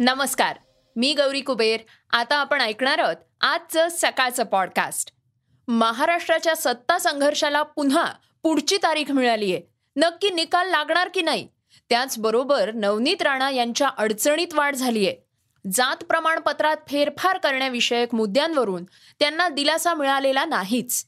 नमस्कार मी गौरी कुबेर. आता आपण ऐकणार आहोत आजचं सकाळचं पॉडकास्ट महाराष्ट्राच्या सत्ता संघर्षाला पुन्हा पुढची तारीख मिळाली आहे नक्की निकाल लागणार की नाही? त्याचबरोबर नवनीत राणा यांच्या अडचणीत वाढ झाली आहे जात प्रमाणपत्रात फेरफार करण्याविषयक मुद्द्यांवरून त्यांना दिलासा मिळालेला नाहीच.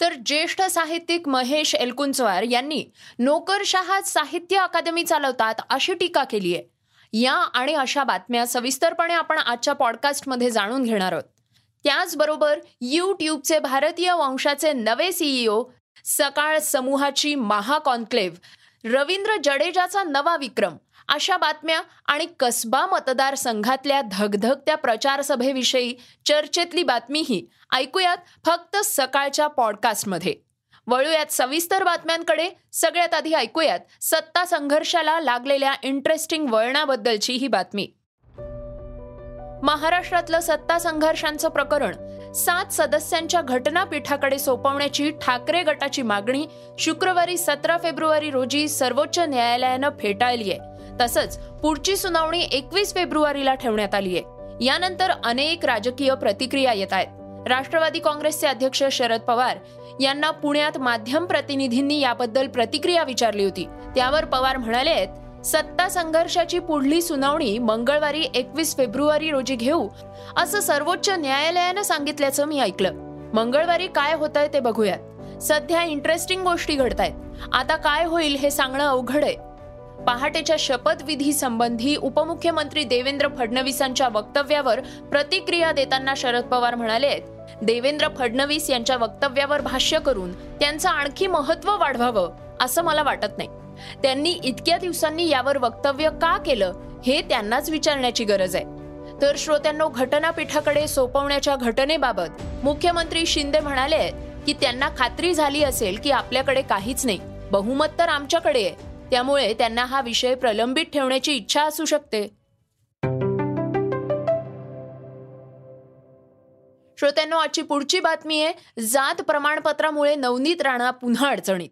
तर ज्येष्ठ साहित्यिक महेश एलकुंचवार यांनी नोकरशहा साहित्य अकादमी चालवतात अशी टीका केली आहे या आणि अशा बातम्या सविस्तरपणे आपण आजच्या पॉडकास्टमध्ये जाणून घेणार आहोत. त्याचबरोबर यूट्यूबचे भारतीय वंशाचे नवे सीईओ सकाळ समूहाची महाकॉन्क्लेव्ह रवींद्र जडेजाचा नवा विक्रम अशा बातम्या आणि कसबा मतदारसंघातल्या धगधगत्या प्रचारसभेविषयी चर्चेतली बातमीही ऐकूयात फक्त सकाळच्या पॉडकास्टमध्ये. वळूयात सविस्तर बातम्यांकडे. सगळ्यात आधी ऐकूयात सत्ता संघर्षाला लागलेल्या इंटरेस्टिंग वळणाबद्दलची ही बातमी. महाराष्ट्रातलं सत्ता संघर्षांचं प्रकरण सात सदस्यांच्या घटनापीठाकडे सोपवण्याची ठाकरे गटाची मागणी शुक्रवारी सतरा फेब्रुवारी रोजी सर्वोच्च न्यायालयानं फेटाळली आहे. तसंच पुढची सुनावणी एकवीस फेब्रुवारीला ठेवण्यात आली आहे. यानंतर अनेक राजकीय प्रतिक्रिया येत आहेत. राष्ट्रवादी काँग्रेसचे अध्यक्ष शरद पवार यांना पुण्यात माध्यम प्रतिनिधींनी याबद्दल प्रतिक्रिया विचारली होती. त्यावर पवार म्हणाले सत्ता संघर्षाची पुढली सुनावणी मंगळवारी एकवीस फेब्रुवारी रोजी घेऊ असं सर्वोच्च न्यायालयानं सांगितल्याचं मी ऐकलं. मंगळवारी काय होत आहे ते बघूयात. सध्या इंटरेस्टिंग गोष्टी घडतायत. आता काय होईल हे सांगणं अवघड आहे. पहाटेच्या शपथविधी संबंधी उपमुख्यमंत्री देवेंद्र फडणवीसांच्या वक्तव्यावर प्रतिक्रिया देताना शरद पवार म्हणाले देवेंद्र फडणवीस यांच्या वक्तव्यावर भाष्य करून त्यांचं आणखी महत्त्व वाढवावं असं मला वाटत नाही. त्यांनी इतक्या दिवसांनी यावर वक्तव्य का केलं हे त्यांनाच विचारण्याची गरज आहे. तर श्रोत्यांनो घटनापीठाकडे सोपवण्याच्या घटनेबाबत मुख्यमंत्री शिंदे म्हणाले की त्यांना खात्री झाली असेल की आपल्याकडे काहीच नाही. बहुमत तर आमच्याकडे आहे. त्यामुळे त्यांना हा विषय प्रलंबित ठेवण्याची इच्छा असू शकते. श्रोत्यांनो आजची पुढची बातमी आहे जात प्रमाणपत्रामुळे नवनीत राणा पुन्हा अडचणीत.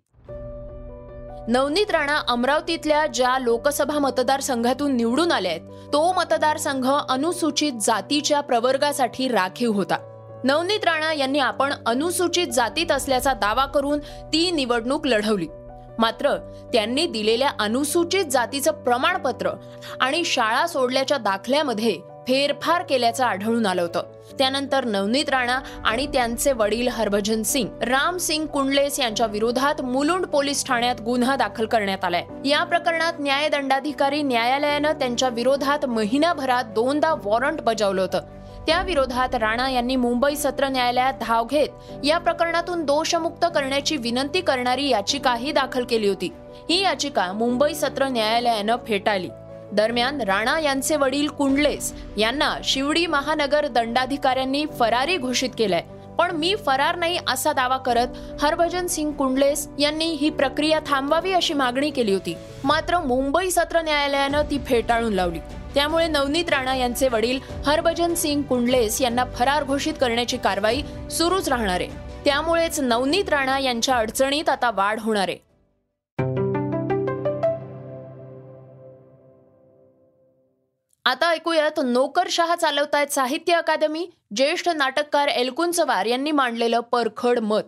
नवनीत राणा अमरावतीतल्या ज्या लोकसभा मतदारसंघातून निवडून आले आहेत तो मतदारसंघ अनुसूचित जातीच्या प्रवर्गासाठी राखीव होता. नवनीत राणा यांनी आपण अनुसूचित जातीत असल्याचा दावा करून ती निवडणूक लढवली. मात्र त्यांनी दिलेल्या अनुसूचित जातीचं प्रमाणपत्र आणि शाळा सोडल्याच्या दाखल्यामध्ये फेरफार केल्याचं आढळून आलं होतं. त्यानंतर नवनीत राणा आणि त्यांचे वडील हरभजन सिंग राम सिंग कुंडलेस यांच्या विरोधात मुलुंड पोलीस ठाण्यात गुन्हा दाखल करण्यात आलाय. या प्रकरणात न्यायदंडाधिकारी न्यायालयानं त्यांच्या विरोधात महिनाभरात दोनदा वॉरंट बजावलं होतं. त्या विरोधात राणा यांनी मुंबई सत्र न्यायालयात धाव घेत या प्रकरणातून दोषमुक्त करण्याची विनंती करणारी याचिकाही दाखल केली होती. ही याचिका मुंबई सत्र न्यायालयानं फेटाळली. दरम्यान राणा यांचे वडील कुंडलेस यांना शिवडी महानगर दंडाधिकाऱ्यांनी फरारी घोषित केलंय. पण मी फरार नाही असा दावा करत हरभजन सिंग कुंडलेस यांनी ही प्रक्रिया थांबवावी अशी मागणी केली होती. मात्र मुंबई सत्र न्यायालयानं ती फेटाळून लावली. त्यामुळे नवनीत राणा यांचे वडील हरभजन सिंग कुंडलेस यांना फरार घोषित करण्याची कारवाई सुरूच राहणार आहे. त्यामुळेच नवनीत राणा यांच्या अडचणीत आता वाढ होणार आहे. आता ऐकूयात नोकरशहा चालवतायत साहित्य अकादमी ज्येष्ठ नाटककार एलकुंचवार यांनी मांडलेलं परखड मत.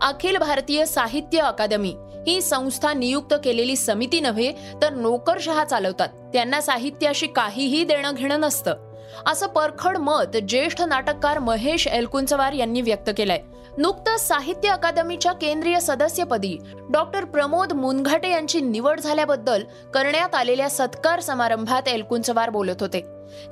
अखिल भारतीय साहित्य अकादमी ही संस्था नियुक्त केलेली समिती नव्हे तर नोकरशहा चालवतात. त्यांना साहित्याशी काहीही देणं घेणं नसतं. असं परखड मत ज्येष्ठ नाटककार महेश एलकुंचवार यांनी व्यक्त केलंय. नुकतंच साहित्य अकादमीच्या केंद्रीय सदस्यपदी डॉक्टर प्रमोद मुनघाटे यांची निवड झाल्याबद्दल करण्यात आलेल्या सत्कार समारंभात एलकुंचवार बोलत होते.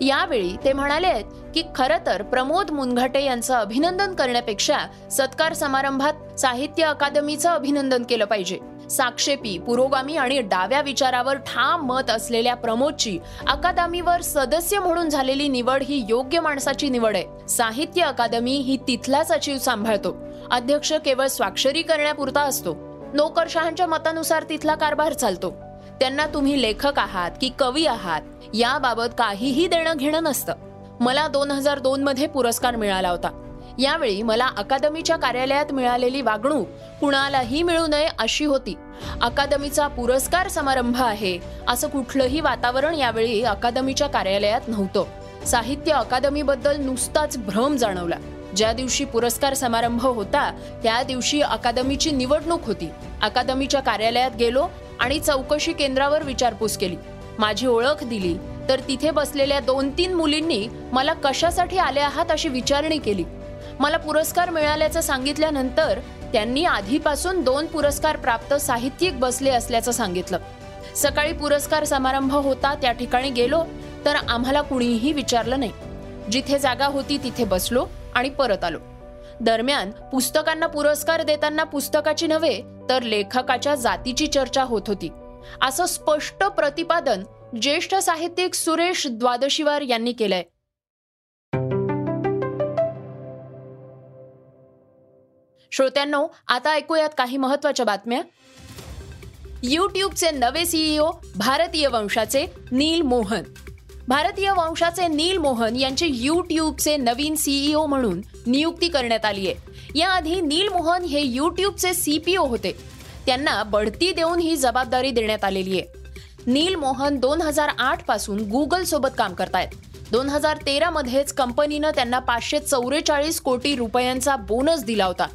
यावेळी ते म्हणाले की खरं तर प्रमोद मुनघाटे यांचं अभिनंदन करण्यापेक्षा सत्कार समारंभात साहित्य अकादमीचं अभिनंदन केलं पाहिजे. साक्षेपी पुरोगामी आणि डाव्या विचारावर ठाम मत असलेल्या प्रमोदची अकादमीवर सदस्य म्हणून झालेली निवड ही योग्य माणसाची निवड आहे. साहित्य अकादमी ही तिथला सचिव सांभाळतो. अध्यक्ष केवळ स्वाक्षरी करण्यापुरता असतो. नोकरशहांच्या मतानुसार तिथला कारभार चालतो. त्यांना तुम्ही लेखक आहात की कवी आहात याबाबत काहीही देणं घेणं नसतं. मला दोन हजार दोन मध्ये पुरस्कार मिळाला होता. यावेळी मला अकादमीच्या कार्यालयात मिळालेली वागणूक कुणालाही मिळू नये अशी होती. अकादमीचा पुरस्कार समारंभ आहे असं कुठलंही वातावरण यावेळी अकादमीच्या कार्यालयात नव्हतं. साहित्य अकादमीबद्दल नुसताच भ्रम जाणवला. ज्या दिवशी पुरस्कार समारंभ होता त्या दिवशी अकादमीची निवडणूक होती. अकादमीच्या कार्यालयात गेलो आणि चौकशी केंद्रावर विचारपूस केली. माझी ओळख दिली तर तिथे बसलेल्या दोन तीन मुलींनी मला कशासाठी आले आहात अशी विचारणी केली. मला पुरस्कार मिळाल्याचं सांगितल्यानंतर त्यांनी आधीपासून दोन पुरस्कार प्राप्त साहित्यिक बसले असल्याचं सांगितलं. सकाळी पुरस्कार समारंभ होता त्या ठिकाणी गेलो तर आम्हाला कुणीही विचारलं नाही. जिथे जागा होती तिथे बसलो आणि परत आलो. दरम्यान पुस्तकांना पुरस्कार देताना पुस्तकाची नव्हे तर लेखकाच्या जातीची चर्चा होत होती. असं स्पष्ट प्रतिपादन ज्येष्ठ साहित्यिक सुरेश द्वादशीवार यांनी केलंय. श्रोत्यांनो आता ऐकूयात काही महत्त्वाच्या बातम्या. युट्यूबचे नवे सीईओ भारतीय वंशाचे नील मोहन. भारतीय वंशाचे नील मोहन यांची युट्यूबचे नवीन सीईओ म्हणून नियुक्ती करण्यात आली आहे याआधी नील मोहन हे युट्यूबचे सीपीओ होते. त्यांना बढती देऊन ही जबाबदारी देण्यात आलेली आहे नील मोहन दोन हजार आठपासून गुगल सोबत काम करतायत. दोन हजार तेरा मध्येच कंपनीनं त्यांना पाचशे चौवेचाळीस कोटी रुपयांचा बोनस दिला होता.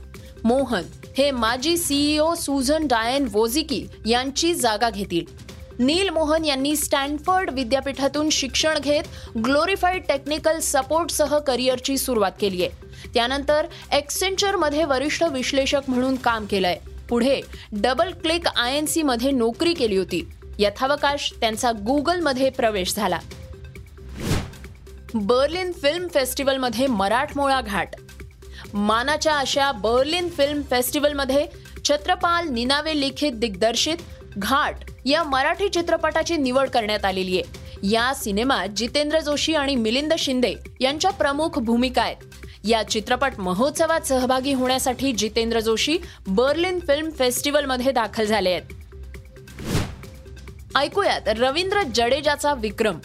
मोहन हे माजी सीईओ सुझन डायन वोझिकी यांची जागा घेतील. नील मोहन यांनी स्टॅनफर्ड विद्यापीठातून शिक्षण घेत ग्लोरिफाईड टेक्निकल सपोर्टसह करिअरची सुरुवात केली आहे त्यानंतरमध्ये वरिष्ठ विश्लेषक म्हणून काम केलंय. पुढे double click I N C मध्ये नोकरी केली होती. यथावकाश त्यांचा गुगलमध्ये प्रवेश झाला. बर्लिन फिल्म फेस्टिवलमध्ये मराठमोळा घाट मानाच्या अशा बर्लिन फिल्म फेस्टिवलमध्ये छत्रपाल निनावे लिखित दिग्दर्शित घाट या मराठी चित्रपटाची निवड करण्यात आलेली आहे. या सिनेमात जितेंद्र जोशी आणि मिलिंद शिंदे यांच्या प्रमुख भूमिका आहेत. या चित्रपट महोत्सवात सहभागी होण्यासाठी जितेंद्र जोशी बर्लिन फिल्म फेस्टिवलमध्ये दाखल झाले आहेत. ऐकूयात रवींद्र जडेजाचा विक्रम.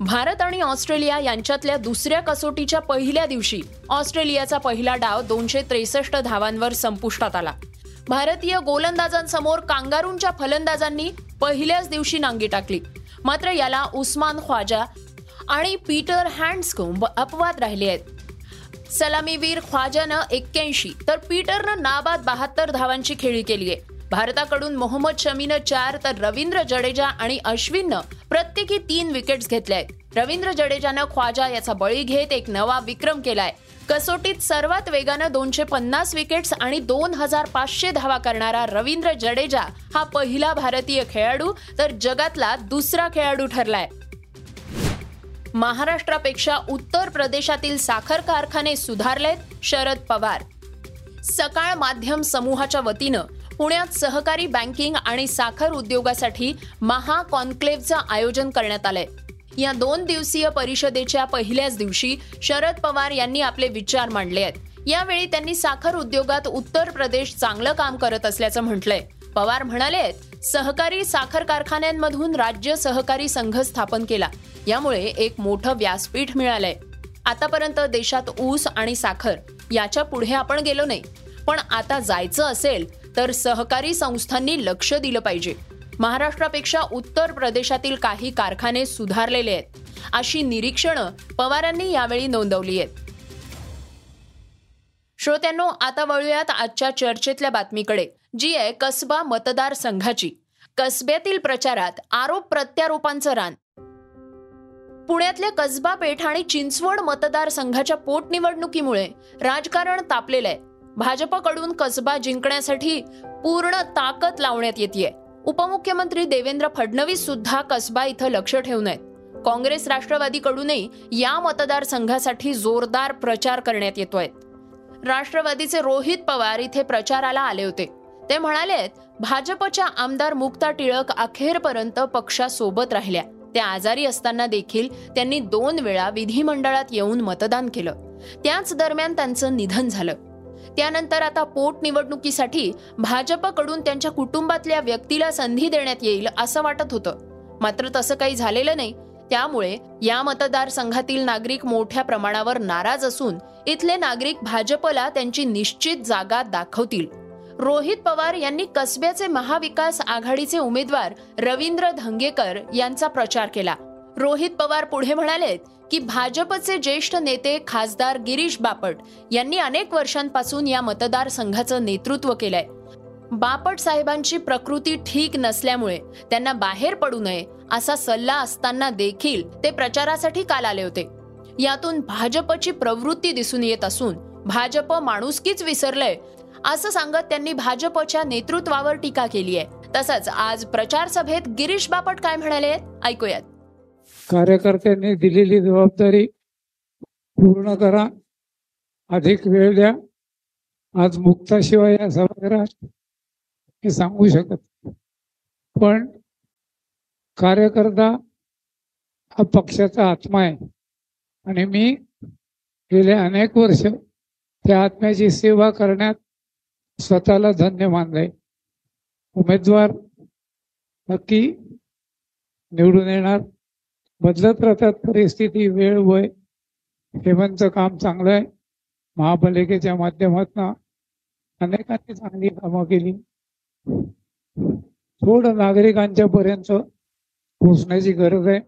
भारत आणि ऑस्ट्रेलिया यांच्यातल्या दुसऱ्या कसोटीच्या पहिल्या दिवशी ऑस्ट्रेलियाचा पहिला डाव दोनशे त्रेसष्ट धावांवर संपुष्टात आला. भारतीय गोलंदाजांसमोर कांगारूंच्या फलंदाजांनी पहिल्याच दिवशी नांगी टाकली. मात्र याला उस्मान ख्वाजा आणि पीटर हँडस्कोम्ब अपवाद राहिले आहेत. सलामीवीर ख्वाजानं एक्क्याऐंशी तर पीटरनं नाबाद बहात्तर धावांची खेळी केली आहे भारताकडून मोहम्मद शमीनं चार तर रवींद्र जडेजा आणि अश्विननं प्रत्येकी तीन विकेट्स घेतल्या आहेत. रवींद्र जडेजानं ख्वाजा याचा बळी घेत एक नवा विक्रम केलाय. कसोटीत सर्वात वेगानं दोनशे पन्नास विकेट्स आणि दोन हजार पाचशे धावा करणारा रवींद्र जडेजा हा पहिला भारतीय खेळाडू तर जगातला दुसरा खेळाडू ठरलाय. महाराष्ट्रापेक्षा उत्तर प्रदेशातील साखर कारखाने सुधारलेत शरद पवार. सकाळ माध्यम समूहाच्या वतीनं पुण्यात सहकारी बँकिंग आणि साखर उद्योगासाठी महा कॉन्क्लेव्हचं आयोजन करण्यात आलंय. या दोन दिवसीय परिषदेच्या पहिल्याच दिवशी शरद पवार यांनी आपले विचार मांडले आहेत. यावेळी त्यांनी साखर उद्योगात उत्तर प्रदेश चांगलं काम करत असल्याचं म्हटलंय. पवार म्हणाले सहकारी साखर कारखान्यांमधून राज्य सहकारी संघ स्थापन केला. यामुळे एक मोठं व्यासपीठ मिळालंय. आतापर्यंत देशात ऊस आणि साखर याच्यापुढे आपण गेलो नाही. पण आता जायचं असेल तर सहकारी संस्थांनी लक्ष दिलं पाहिजे. महाराष्ट्रापेक्षा उत्तर प्रदेशातील काही कारखाने सुधारलेले आहेत. अशी निरीक्षणं पवारांनी यावेळी नोंदवली आहेत. श्रोत्यांनो आता वळूयात आजच्या चर्चेतल्या बातमीकडे जी आहे कसबा मतदार संघाची. कसब्यातील प्रचारात आरोप प्रत्यारोपांचं रान. पुण्यातल्या कसबा पेठ आणि चिंचवड मतदारसंघाच्या पोटनिवडणुकीमुळे राजकारण तापलेलं आहे. भाजपकडून कसबा जिंकण्यासाठी पूर्ण ताकद लावण्यात येते उपमुख्यमंत्री देवेंद्र फडणवीस सुद्धा कसबा इथं लक्ष ठेवून आहेत. काँग्रेस राष्ट्रवादीकडूनही या मतदारसंघासाठी जोरदार प्रचार करण्यात येतोय. राष्ट्रवादीचे रोहित पवार इथे प्रचाराला आले होते. ते म्हणाले भाजपच्या आमदार मुक्ता टिळक अखेरपर्यंत पक्षासोबत राहिल्या. त्या आजारी असताना देखील त्यांनी दोन वेळा विधिमंडळात येऊन मतदान केलं. त्याच दरम्यान त्यांचं निधन झालं. त्यानंतर आता पोटनिवडणुकीसाठी भाजपकडून त्यांच्या कुटुंबातल्या व्यक्तीला संधी देण्यात येईल असं वाटत होतं. मात्र तसं काही झालेलं नाही. त्यामुळे या मतदारसंघातील नागरिक मोठ्या प्रमाणावर नाराज असून इथले नागरिक भाजपला त्यांची निश्चित जागा दाखवतील. रोहित पवार यांनी कसब्याचे महाविकास आघाडीचे उमेदवार रवींद्र धंगेकर यांचा प्रचार केला. रोहित पवार पुढे म्हणाले की भाजपचे ज्येष्ठ नेते खासदार गिरीश बापट यांनी अनेक वर्षांपासून या मतदारसंघाचं नेतृत्व केलंय. बापट साहेबांची प्रकृती ठीक नसल्यामुळे त्यांना बाहेर पडू नये असा सल्ला असताना देखील ते प्रचारासाठी काल आले होते. यातून भाजपची प्रवृत्ती दिसून येत असून भाजप माणुसकीच विसरलंय असं सांगत त्यांनी भाजपच्या नेतृत्वावर टीका केली आहे. तसंच आज प्रचार सभेत गिरीश बापट काय म्हणाले ऐकूयात. कार्यकर्त्यांनी दिलेली जबाबदारी पूर्ण करा. अधिक वेळ द्या. आज मुक्ताशिवाय या सभागृहात हे सांगू शकत पण कार्यकर्ता हा पक्षाचा आत्मा आहे. आणि मी गेले अनेक वर्ष त्या आत्म्याची सेवा करण्यात स्वतःला धन्य मानले. उमेदवार नक्की निवडून येणार. बदलत राहतात परिस्थिती वेळ वय. हेमंतचं काम चांगलं आहे. महापालिकेच्या माध्यमातून अनेकांनी चांगली कामं केली. थोड नागरिकांच्या पर्यंत पोचण्याची गरज आहे.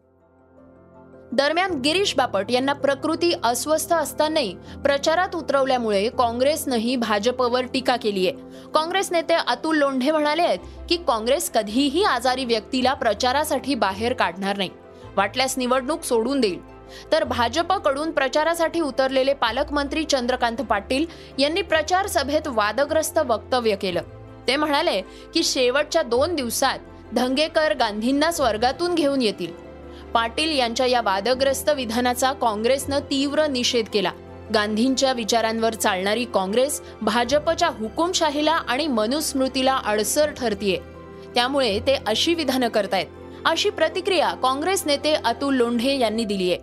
दरम्यान गिरीश बापट यांना प्रकृती अस्वस्थ असतानाही प्रचारात उतरवल्यामुळे काँग्रेसनंही भाजपवर टीका केली आहे. काँग्रेस नेते अतुल लोंढे म्हणाले आहेत की काँग्रेस कधीही आजारी व्यक्तीला प्रचारासाठी बाहेर काढणार नाही. वाटल्यास निवडणूक सोडून देईल. तर भाजपकडून प्रचारासाठी उतरलेले पालकमंत्री चंद्रकांत पाटील यांनी प्रचार सभेत वादग्रस्त वक्तव्य केलं. ते म्हणाले की शेवटच्या दोन दिवसात धंगेकर गांधींना स्वर्गातून घेऊन येतील. पाटील यांच्या या वादग्रस्त विधानाचा काँग्रेसनं तीव्र निषेध केला. गांधींच्या विचारांवर चालणारी काँग्रेस भाजपच्या हुकुमशाहीला आणि मनुस्मृतीला अडसर ठरतीये. त्यामुळे ते अशी विधानं करतायत. अशी प्रतिक्रिया काँग्रेस नेते अतुल लोंढे यांनी दिली आहे.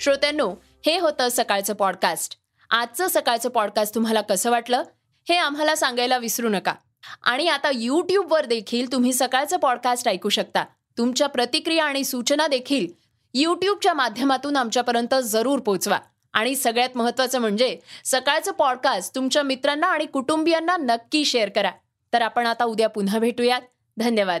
श्रोत्यांनो हे होतं सकाळचं पॉडकास्ट आजचं सकाळचं पॉडकास्ट तुम्हाला कसं वाटलं? हे आम्हाला सांगायला विसरू नका. आणि आता यूट्यूबवर देखील तुम्ही सकाळचं पॉडकास्ट ऐकू शकता. तुमच्या प्रतिक्रिया आणि सूचना देखील यूट्यूबच्या माध्यमातून आमच्यापर्यंत जरूर पोचवा. आणि सगळ्यात महत्त्वाचं म्हणजे सकाळचं पॉडकास्ट तुमच्या मित्रांना आणि कुटुंबियांना नक्की शेअर करा. तर आपण आता उद्या पुन्हा भेटूयात. धन्यवाद.